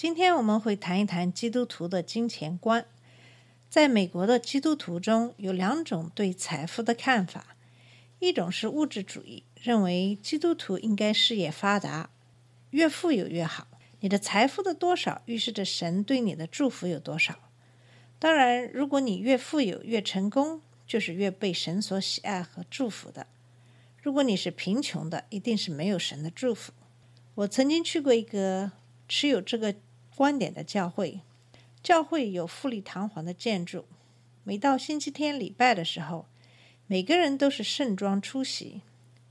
今天我们会谈一谈基督徒的金钱观。在美国的基督徒中有两种对财富的看法，一种是物质主义，认为基督徒应该事业发达，越富有越好。你的财富的多少预示着神对你的祝福有多少。当然，如果你越富有越成功，就是越被神所喜爱和祝福的。如果你是贫穷的，一定是没有神的祝福。我曾经去过一个持有这个观点的教会，教会有富丽堂皇的建筑，每到星期天礼拜的时候，每个人都是盛装出席。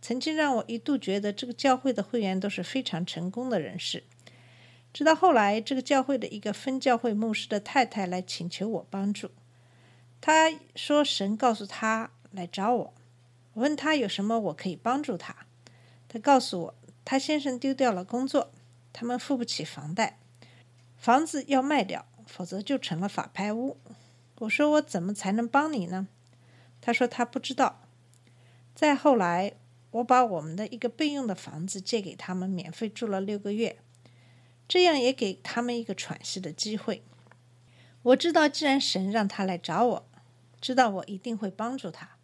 曾经让我一度觉得这个教会的会员都是非常成功的人士。直到后来，这个教会的一个分教会牧师的太太来请求我帮助，他说神告诉他来找我，我问他有什么我可以帮助他，他告诉我他先生丢掉了工作，他们付不起房贷，房子要卖掉，否则就成了法拍屋。我说我怎么才能帮你呢？他说他不知道。再后来，我把我们的一个备用的房子借给他们，免费住了六个月，这样也给他们一个喘息的机会。我知道，既然神让他来找我，知道我一定会帮助他。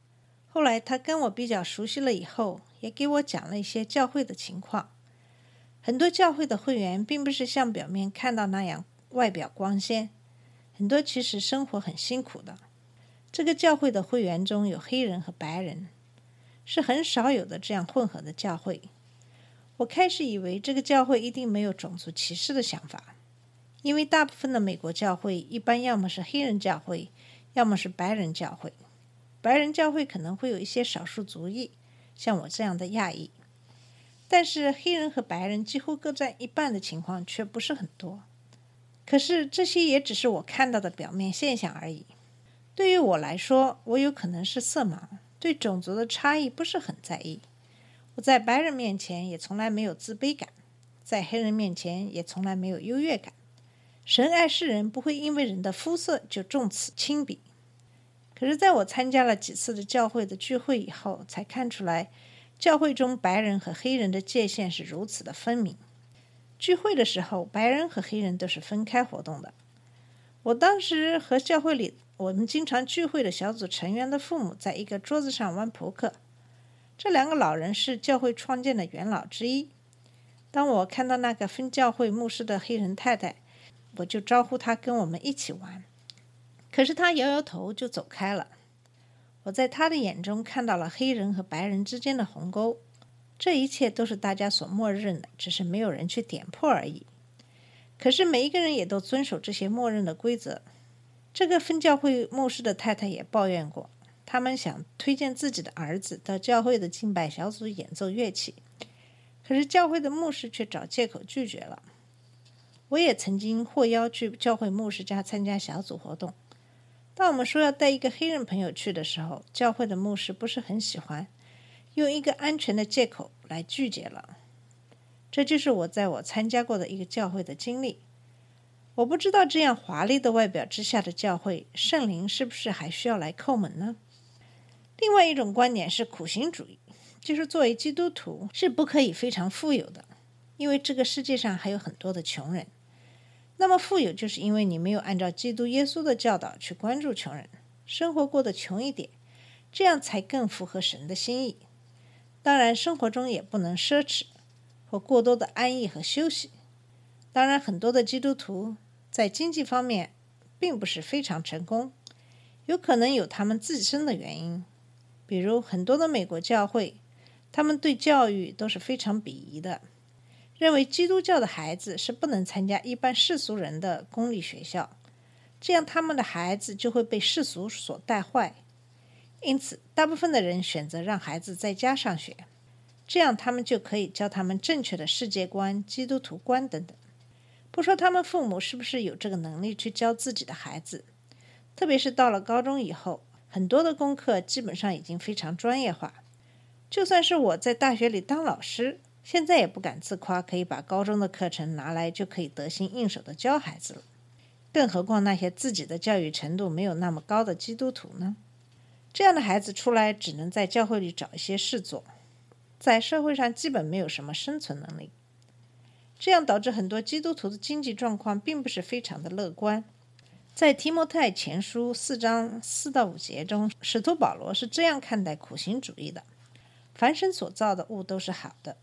后来他跟我比较熟悉了以后，也给我讲了一些教会的情况。很多教会的会员并不是像表面看到那样外表光鲜，很多其实生活很辛苦的。这个教会的会员中有黑人和白人，是很少有的这样混合的教会。我开始以为这个教会一定没有种族歧视的想法，因为大部分的美国教会一般要么是黑人教会，要么是白人教会。白人教会可能会有一些少数族裔，像我这样的亚裔，但是黑人和白人几乎各占一半的情况却不是很多。可是这些也只是我看到的表面现象而已。对于我来说，我有可能是色盲，对种族的差异不是很在意。我在白人面前也从来没有自卑感，在黑人面前也从来没有优越感。神爱世人，不会因为人的肤色就重此轻彼。可是，在我参加了几次的教会的聚会以后，才看出来，教会中白人和黑人的界限是如此的分明。聚会的时候，白人和黑人都是分开活动的。我当时和教会里我们经常聚会的小组成员的父母在一个桌子上玩扑克。这两个老人是教会创建的元老之一。当我看到那个分教会牧师的黑人太太，我就招呼她跟我们一起玩。可是他摇摇头就走开了。我在他的眼中看到了黑人和白人之间的鸿沟。这一切都是大家所默认的，只是没有人去点破而已。可是每一个人也都遵守这些默认的规则。这个分教会牧师的太太也抱怨过，他们想推荐自己的儿子到教会的敬拜小组演奏乐器，可是教会的牧师却找借口拒绝了。我也曾经获邀去教会牧师家参加小组活动。当我们说要带一个黑人朋友去的时候，教会的牧师不是很喜欢，用一个安全的借口来拒绝了。这就是我在我参加过的一个教会的经历。我不知道这样华丽的外表之下的教会，圣灵是不是还需要来叩门呢？另外一种观点是苦行主义，就是作为基督徒是不可以非常富有的，因为这个世界上还有很多的穷人。那么富有，就是因为你没有按照基督耶稣的教导去关注穷人，生活过得穷一点，这样才更符合神的心意。当然，生活中也不能奢侈或过多的安逸和休息。当然，很多的基督徒在经济方面并不是非常成功，有可能有他们自身的原因，比如很多的美国教会，他们对教育都是非常鄙夷的。认为基督教的孩子是不能参加一般世俗人的公立学校，这样他们的孩子就会被世俗所带坏。因此，大部分的人选择让孩子在家上学，这样他们就可以教他们正确的世界观、基督徒观等等。不说他们父母是不是有这个能力去教自己的孩子，特别是到了高中以后，很多的功课基本上已经非常专业化。就算是我在大学里当老师，现在也不敢自夸可以把高中的课程拿来就可以得心应手的教孩子了。更何况那些自己的教育程度没有那么高的基督徒呢？这样的孩子出来只能在教会里找一些事做，在社会上基本没有什么生存能力。这样导致很多基督徒的经济状况并不是非常的乐观。在提摩太前书四章四到五节中，使徒保罗是这样看待苦行主义的。凡神所造的物都是好的，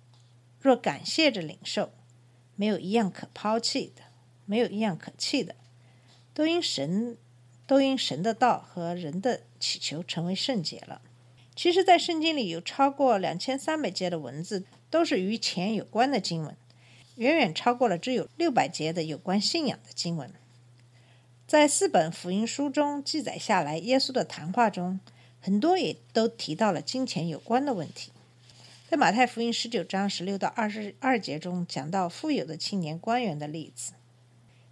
若感谢着领受，没有一样可抛弃的，没有一样可弃的，都因神，都因神的道和人的祈求成为圣洁了。其实，在圣经里有超过两千三百节的文字，都是与钱有关的经文，远远超过了只有六百节的有关信仰的经文。在四本福音书中记载下来，耶稣的谈话中。很多也都提到了金钱有关的问题，在马太福音十九章十六到二十二节中讲到富有的青年官员的例子。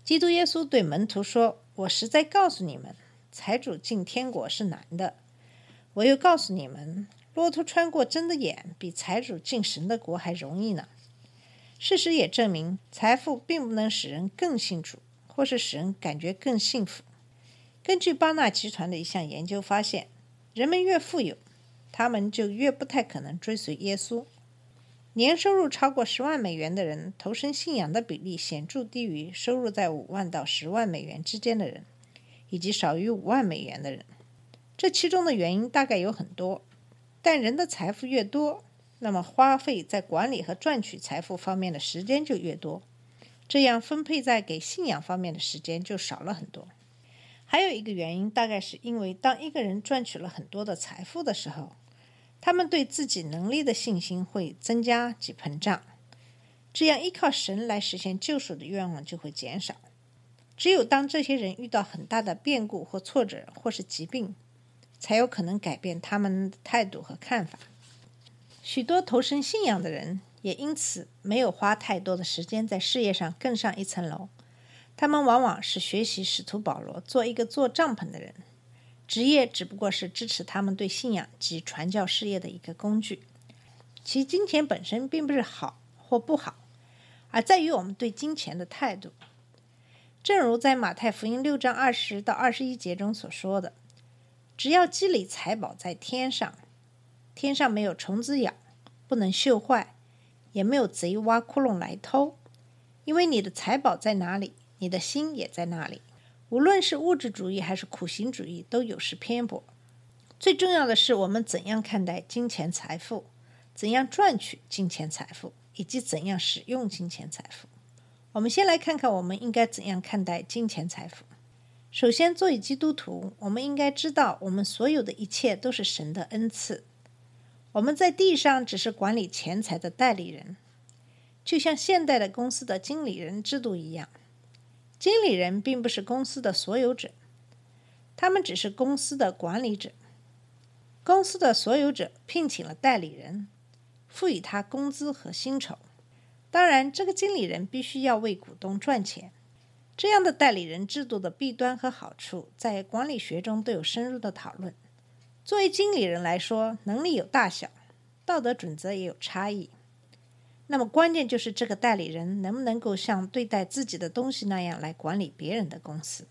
基督耶稣对门徒说：“我实在告诉你们，财主进天国是难的。我又告诉你们，骆驼穿过针的眼，比财主进神的国还容易呢。事实也证明，财富并不能使人更幸福，或是使人感觉更幸福。根据巴纳集团的一项研究发现。”人们越富有，他们就越不太可能追随耶稣。年收入超过十万美元的人，投身信仰的比例显著低于收入在五万到十万美元之间的人，以及少于五万美元的人。这其中的原因大概有很多，但人的财富越多，那么花费在管理和赚取财富方面的时间就越多，这样分配在给信仰方面的时间就少了很多。还有一个原因，大概是因为当一个人赚取了很多的财富的时候，他们对自己能力的信心会增加及膨胀，这样依靠神来实现救赎的愿望就会减少。只有当这些人遇到很大的变故或挫折或是疾病，才有可能改变他们的态度和看法。许多投身信仰的人也因此没有花太多的时间在事业上更上一层楼。他们往往是学习使徒保罗做一个做帐篷的人，职业只不过是支持他们对信仰及传教事业的一个工具。其金钱本身并不是好或不好，而在于我们对金钱的态度。正如在马太福音六章二十到二十一节中所说的：“只要积累财宝在天上，天上没有虫子咬，不能锈坏，也没有贼挖窟窿来偷，因为你的财宝在哪里？”你的心也在那里。无论是物质主义还是苦行主义，都有失偏颇。最重要的是，我们怎样看待金钱财富，怎样赚取金钱财富，以及怎样使用金钱财富。我们先来看看，我们应该怎样看待金钱财富。首先，作为基督徒，我们应该知道，我们所有的一切都是神的恩赐。我们在地上只是管理钱财的代理人，就像现代的公司的经理人制度一样。经理人并不是公司的所有者，他们只是公司的管理者。公司的所有者聘请了代理人，赋予他工资和薪酬。当然，这个经理人必须要为股东赚钱。这样的代理人制度的弊端和好处，在管理学中都有深入的讨论。作为经理人来说，能力有大小，道德准则也有差异。那么关键就是这个代理人能不能够像对待自己的东西那样来管理别人的公司。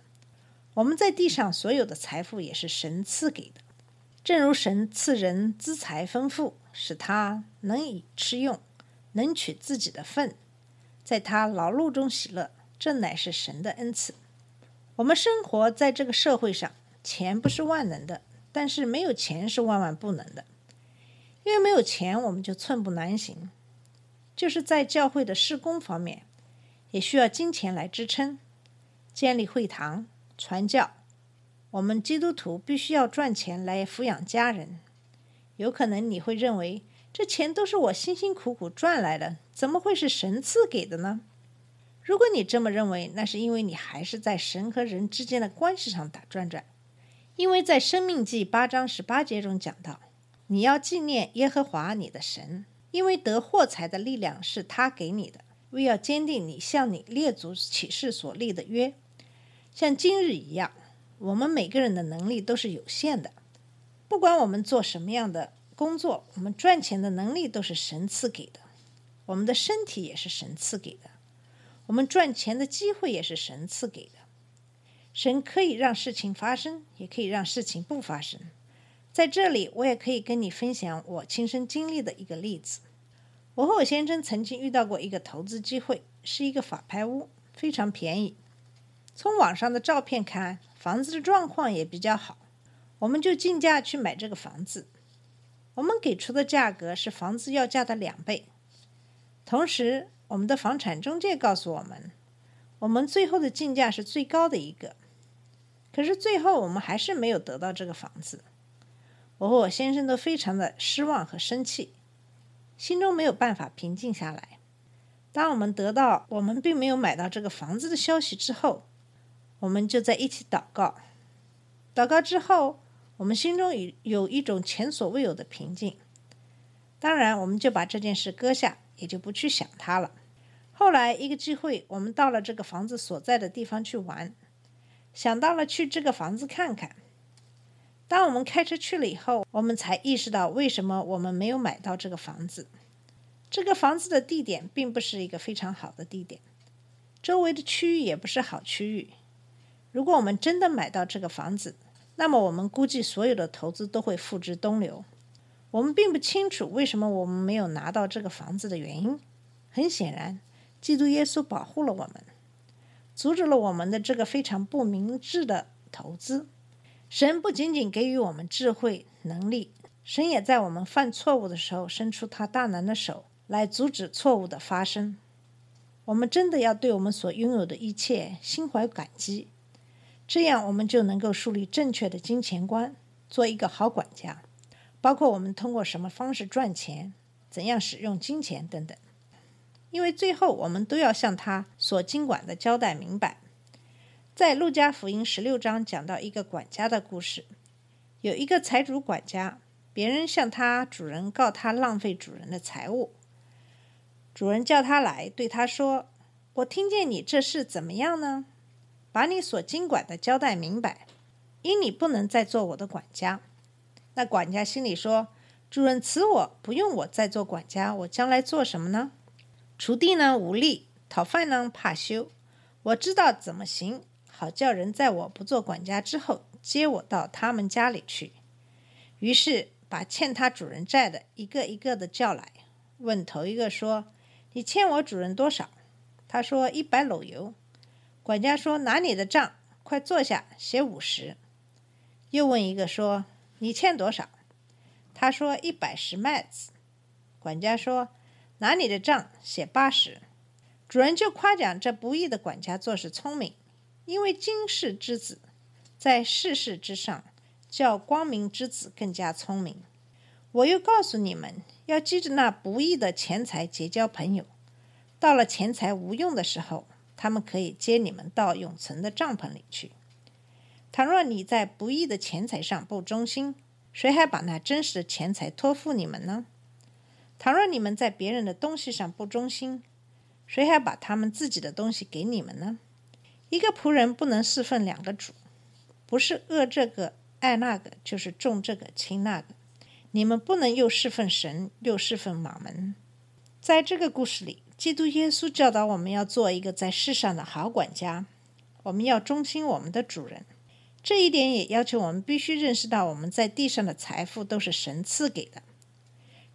我们在地上所有的财富也是神赐给的，正如神赐人资财丰富，使他能以吃用，能取自己的份，在他劳碌中喜乐，这乃是神的恩赐。我们生活在这个社会上，钱不是万能的，但是没有钱是万万不能的，因为没有钱我们就寸步难行。就是在教会的施工方面，也需要金钱来支撑，建立会堂、传教。我们基督徒必须要赚钱来抚养家人。有可能你会认为，这钱都是我辛辛苦苦赚来的，怎么会是神赐给的呢？如果你这么认为，那是因为你还是在神和人之间的关系上打转转。因为在《生命记》八章十八节中讲到，你要纪念耶和华你的神。因为得获财的力量是他给你的，为要坚定你向你列祖起誓所立的约。像今日一样，我们每个人的能力都是有限的，不管我们做什么样的工作，我们赚钱的能力都是神赐给的，我们的身体也是神赐给的，我们赚钱的机会也是神赐给的。神可以让事情发生，也可以让事情不发生。在这里，我也可以跟你分享我亲身经历的一个例子。我和我先生曾经遇到过一个投资机会，是一个法拍屋，非常便宜。从网上的照片看，房子的状况也比较好，我们就竞价去买这个房子。我们给出的价格是房子要价的两倍。同时，我们的房产中介告诉我们，我们最后的竞价是最高的一个。可是最后我们还是没有得到这个房子，我和我先生都非常的失望和生气，心中没有办法平静下来。当我们得到我们并没有买到这个房子的消息之后，我们就在一起祷告。祷告之后，我们心中有有一种前所未有的平静。当然，我们就把这件事搁下，也就不去想它了。后来一个机会，我们到了这个房子所在的地方去玩。想到了去这个房子看看。当我们开车去了以后，我们才意识到为什么我们没有买到这个房子。这个房子的地点并不是一个非常好的地点，周围的区域也不是好区域。如果我们真的买到这个房子，那么我们估计所有的投资都会付之东流。我们并不清楚为什么我们没有拿到这个房子的原因。很显然，基督耶稣保护了我们。阻止了我们的这个非常不明智的投资。神不仅仅给予我们智慧能力，神也在我们犯错误的时候伸出他大能的手来阻止错误的发生。我们真的要对我们所拥有的一切心怀感激，这样我们就能够树立正确的金钱观，做一个好管家。包括我们通过什么方式赚钱，怎样使用金钱等等。因为最后我们都要向他所经管的交代明白。在路加福音十六章讲到一个管家的故事，有一个财主管家，别人向他主人告他浪费主人的财物，主人叫他来对他说：“我听见你这事怎么样呢？把你所经管的交代明白，因你不能再做我的管家。”那管家心里说：“主人辞我不用我再做管家，我将来做什么呢？”锄地呢无力，讨饭呢怕羞。我知道怎么行，好叫人在我不做管家之后接我到他们家里去。于是把欠他主人债的一个一个的叫来，问头一个说：“你欠我主人多少？”他说：“一百篓油。”管家说：“拿你的账，快坐下写五十。”又问一个说：“你欠多少？”他说：“一百石麦子。”管家说。拿你的账写八十，主人就夸奖这不义的管家做事聪明，因为今世之子在世事之上，较光明之子更加聪明。我又告诉你们，要记着那不义的钱财结交朋友，到了钱财无用的时候，他们可以接你们到永存的帐篷里去。倘若你在不义的钱财上不忠心，谁还把那真实的钱财托付你们呢？倘若你们在别人的东西上不忠心，谁还把他们自己的东西给你们呢？一个仆人不能侍奉两个主，不是饿这个爱那个，就是重这个轻那个。你们不能又侍奉神，又侍奉马门。在这个故事里，基督耶稣教导我们要做一个在世上的好管家，我们要忠心我们的主人。这一点也要求我们必须认识到，我们在地上的财富都是神赐给的。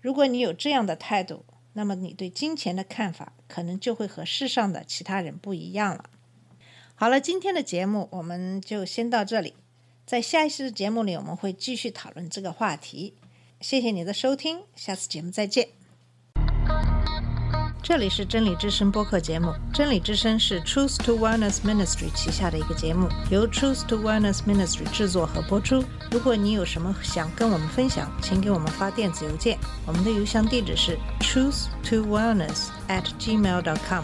如果你有这样的态度，那么你对金钱的看法可能就会和世上的其他人不一样了。好了，今天的节目我们就先到这里，在下一期的节目里我们会继续讨论这个话题。谢谢你的收听，下次节目再见。这里是真理之声播客节目。真理之声是 Truth to Wellness Ministry 旗下的一个节目，由 Truth to Wellness Ministry 制作和播出。如果你有什么想跟我们分享，请给我们发电子邮件，我们的邮箱地址是 truth to wellness at gmail dot com。